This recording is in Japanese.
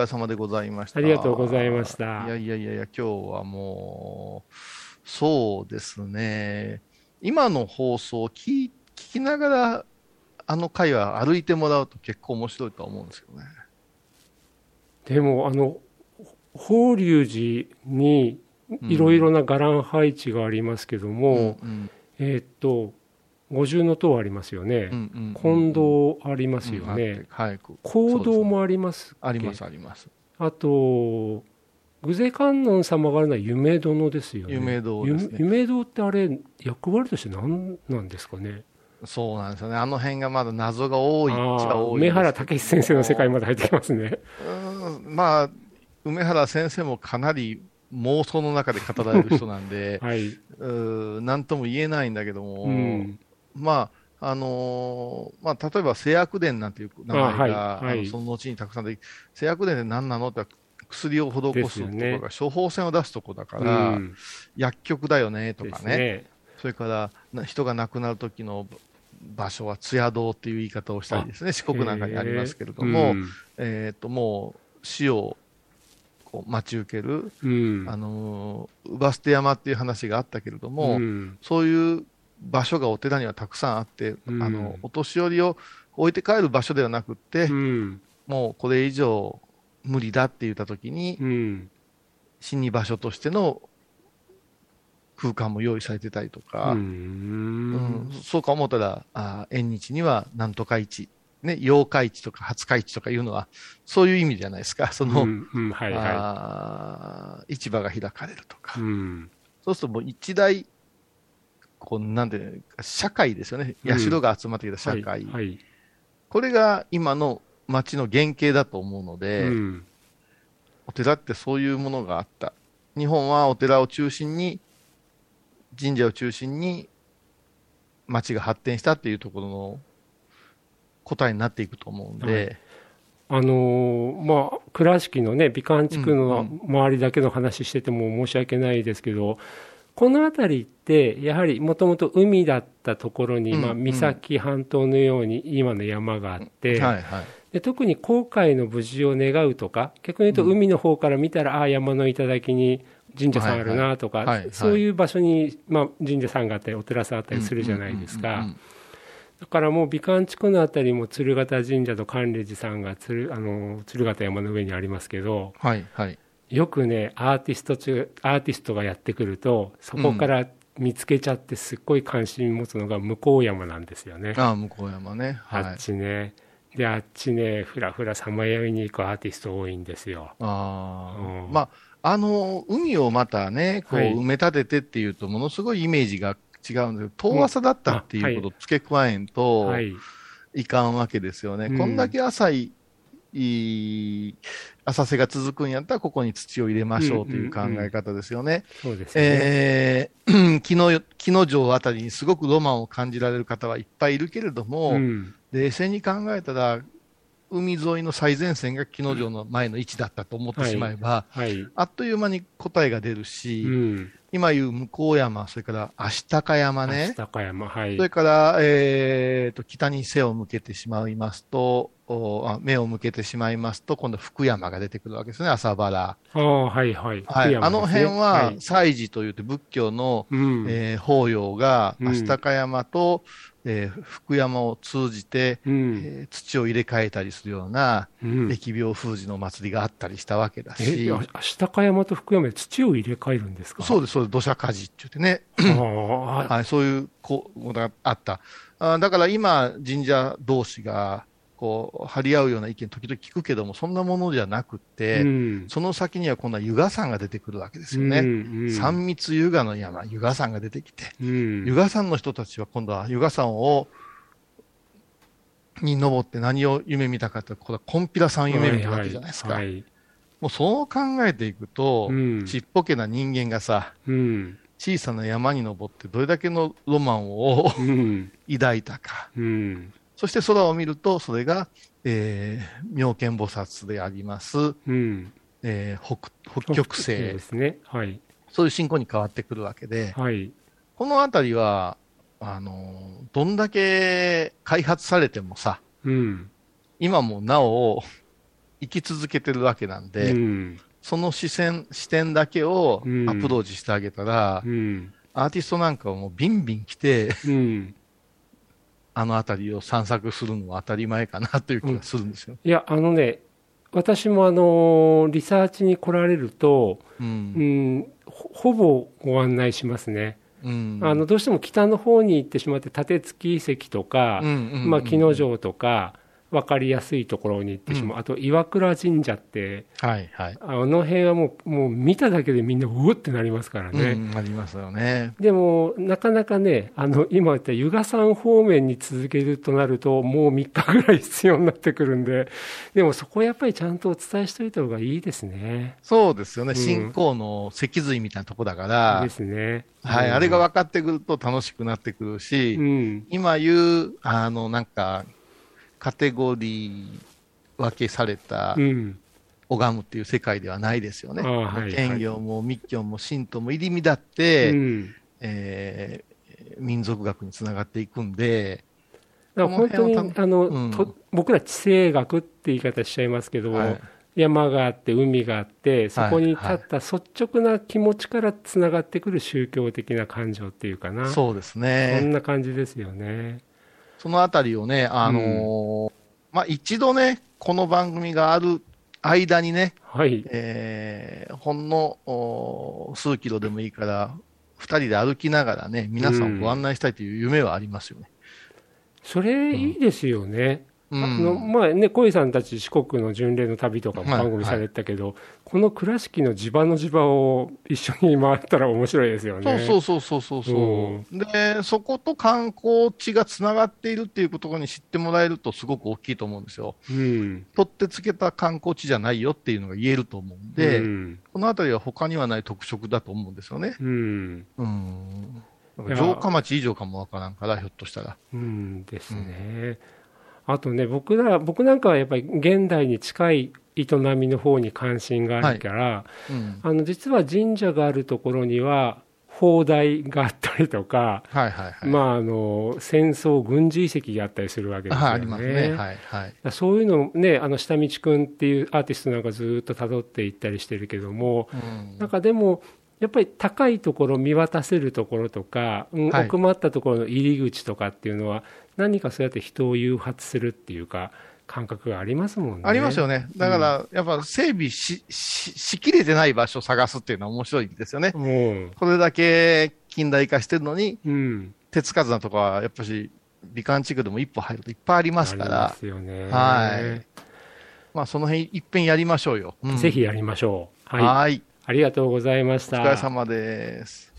疲れ様でございました。ありがとうございましたいやいやいやいや、今日はもう、そうですね。今の放送を聞聞きながら、あの回は歩いてもらうと結構面白いとは思うんですけどね。でも、あの、法隆寺にいろいろな伽藍配置がありますけども、うんえーっと、五重の塔ありますよね近堂ありますよね。はい。講堂もありますあります、あります。あと、偶勢観音様があるのは夢殿ですよね。夢堂ですねゆ夢堂ってあれ、役割として何なんですかね？そうなんですよね。あの辺がまだ謎が多いっちゃ多い。梅原武史先生の世界まで入ってきますね。うんまあ、梅原先生もかなり妄想の中で語られる人なんで、はい。うーなんとも言えないんだけども、うん。まあ、あのーまあ、例えば、製薬伝なんていう名前が、あはいのその後にたくさんで、製薬伝って何なのって薬を施すところが、処方箋を出すとこだから、うん。薬局だよねとでかね、すね。それからな人が亡くなる時の場所は津屋堂っていう言い方をしたりですね、四国なんかにありますけれども、うん。えっ、と、もう死をこう待ち受ける、うん。あのー、姥捨山っていう話があったけれども、うん。そういう場所がお寺にはたくさんあって、うんあの、お年寄りを置いて帰る場所ではなくって、うん。もうこれ以上無理だって言った時に、うん。死に場所としての空間も用意されてたりとか、ううんん。そうか思ったら、あ縁日にはなんとか市、ね、八日市とか廿日市とかいうのは、そういう意味じゃないですか。その、うんうんはいはあー市場が開かれるとか。い。うん。そうするともう一大、こう、なんていうか、社会ですよね。うん社が集まってきた社会。はい。はいこれが今の町の原型だと思うので、うん。お寺ってそういうものがあった。日本はお寺を中心に、神社を中心に、町が発展したっていうところの答えになっていくと思うんで、あのーまあ、倉敷のね、美観地区うんの周りだけの話してても申し訳ないですけど、この辺りって、やはりもともと海だったところに、まあ、うんうん三崎半島のように今の山があって。で特に航海の無事を願うとか、逆に言うとうん海の方から見たら、ああ、山の頂に神社さんあるなとか、そういう場所に、まあ、神社さんがあったり、お寺さんあったりするじゃないですか。だからもう美観地区のあたりも鶴形神社と関連寺さんが鶴あの鶴形山の上にありますけど、はいはい。よくね、アーティスト中アーティストがやってくると、そこから見つけちゃって、すっごい関心持つのが向山なんですよね。ああ、向山ね。はい。あっちね。で、あっちね、ふらふらさまよいに行くアーティスト多いんですよ。ああ、うんまあ、あの、海をまたね、こう、はい埋め立ててっていうと、ものすごいイメージが違うんだけど、遠浅だったっていうことを付け加えんと、はい。いかんわけですよね。うんこんだけ浅い、いい浅瀬が続くんやったら、ここに土を入れましょうという考え方ですよね。そうですね。えー、木の、木の城あたりにすごくロマンを感じられる方はいっぱいいるけれども、うん。冷静に考えたら、海沿いの最前線が木の城の前の位置だったと思ってしまえば、はい。あっという間に答えが出るし、うん。今言う向山、それから足高山ね、高山、はいそ。れから、えーと、北に背を向けてしまいますと、おあ目を向けてしまいますと、今度福山が出てくるわけですね、朝原。ああ、はいはい。はい。あの辺は、祭事といって仏教の、うん。えー法要がうん足高山と、えー福山を通じて、うん。えー土を入れ替えたりするような、うん。疫病封じの祭りがあったりしたわけだえ、し、あ足高山と福山で土を入れ替えるんですか？そうです、そ土砂火事って言ってね、はい、そういうこうことがあった。あだから今、神社同士が、こう、張り合うような意見時々聞くけども、そんなものじゃなくて、うん。その先には今度は湯河山が出てくるわけですよね。うん三密湯河の山、湯河山が出てきて、うん。湯河山の人たちは今度は湯河山を、に登って何を夢見たかって、これはコンピラさん夢見たわけじゃないですか。はいはい。もうそう考えていくと、うんちっぽけな人間がさ、うん。小さな山に登ってどれだけのロマンをうん。抱いたか。うん。そして空を見ると、それが、えー、妙見菩薩であります、うん。えー北、北極星で。すね。はい。そういう信仰に変わってくるわけで、はい。このあたりは、あの、どんだけ開発されてもさ、うん。今もなお、生き続けてるわけなんで、うんその視線、視点だけをアうんプローチしてあげたら、うんアーティストなんかはもうビンビン来て、うんあの辺りを散策するのは当たり前かなという気がするんですよ。いや、あのね、私もあのリサーチに来られると、う。うんん、ほほぼご案内しますね。うん。あのどうしても北の方に行ってしまって、立付遺跡とかまあ、木之丞とか、分かりやすいところに行ってしまう、あと岩倉神社って、はいはい。あの辺はもうもう見ただけでみんな、うおってなりますからね。うん、ありますよね。でも、なかなかね、あの今言った湯河山方面に続けるとなると、もう3日ぐらい必要になってくるんで、でもそこはやっぱりちゃんとお伝えしておいた方がいいですね。そうですよね。ん信仰の脊髄みたいなとこだから、ですね。はい、うんあれが分かってくると楽しくなってくるし、うん、今言う、あの、なんか、カテゴリー分けされたうん、拝むっていう世界ではないですよね。ああはいはい兼業も密教も神道も入り乱って、うん。えー民族学につながっていくんで、だから本当にあの、うんと僕ら地政学って言い方しちゃいますけど、はい山があって海があってそこに立った率直な気持ちからつながってくる宗教的な感情っていうかな、そうですそんね。な感じですよね。そのあたりをね、あのーまあ、一度ね、この番組がある間にね、はい、えーほんの数キロでもいいから、二人で歩きながらね、皆さんをご案内したいという夢はありますよね。それいいですよね。うんあのまあね、小井さんたち四国の巡礼の旅とかもはい番組されてたけど、この倉敷の地場の地場を一緒に回ったら面白いですよね。そうそうそうそうそうそう、で、そこと観光地がつながっているっていうことに知ってもらえるとすごく大きいと思うんですよ。うん。取ってつけた観光地じゃないよっていうのが言えると思うんで、うん。このあたりは他にはない特色だと思うんですよね。うん。うん。城下町以上かもわからんから、ひょっとしたら。うんですね。あとね、僕ら、僕なんかはやっぱり現代に近い営みの方に関心があるから、うん。あの実は神社があるところには、砲台があったりとか、はいはいはい。まあ、あの戦争、軍事遺跡があったりするわけですよね。はい、ありますね。はいはい。そういうのね、あの下道くんっていうアーティストなんかずっと辿っていったりしてるけども、うんなんかでも、やっぱり高いところ、見渡せるところとか、うんはい奥まったところの入り口とかっていうのは、何かそうやって人を誘発するっていうか、感覚がありますもんね。ありますよね。だから、やっぱ整備し、し、しきれてない場所を探すっていうのは面白いんですよね。もう、これだけ近代化してるのに、うん。手つかずなとこは、やっぱし、美観地区でも一歩入るといっぱいありますからま、すよね。はいまあその辺いっぺんやりましょうよ。うんぜひやりましょう。はい。はい。ありがとうございました。お疲れ様です。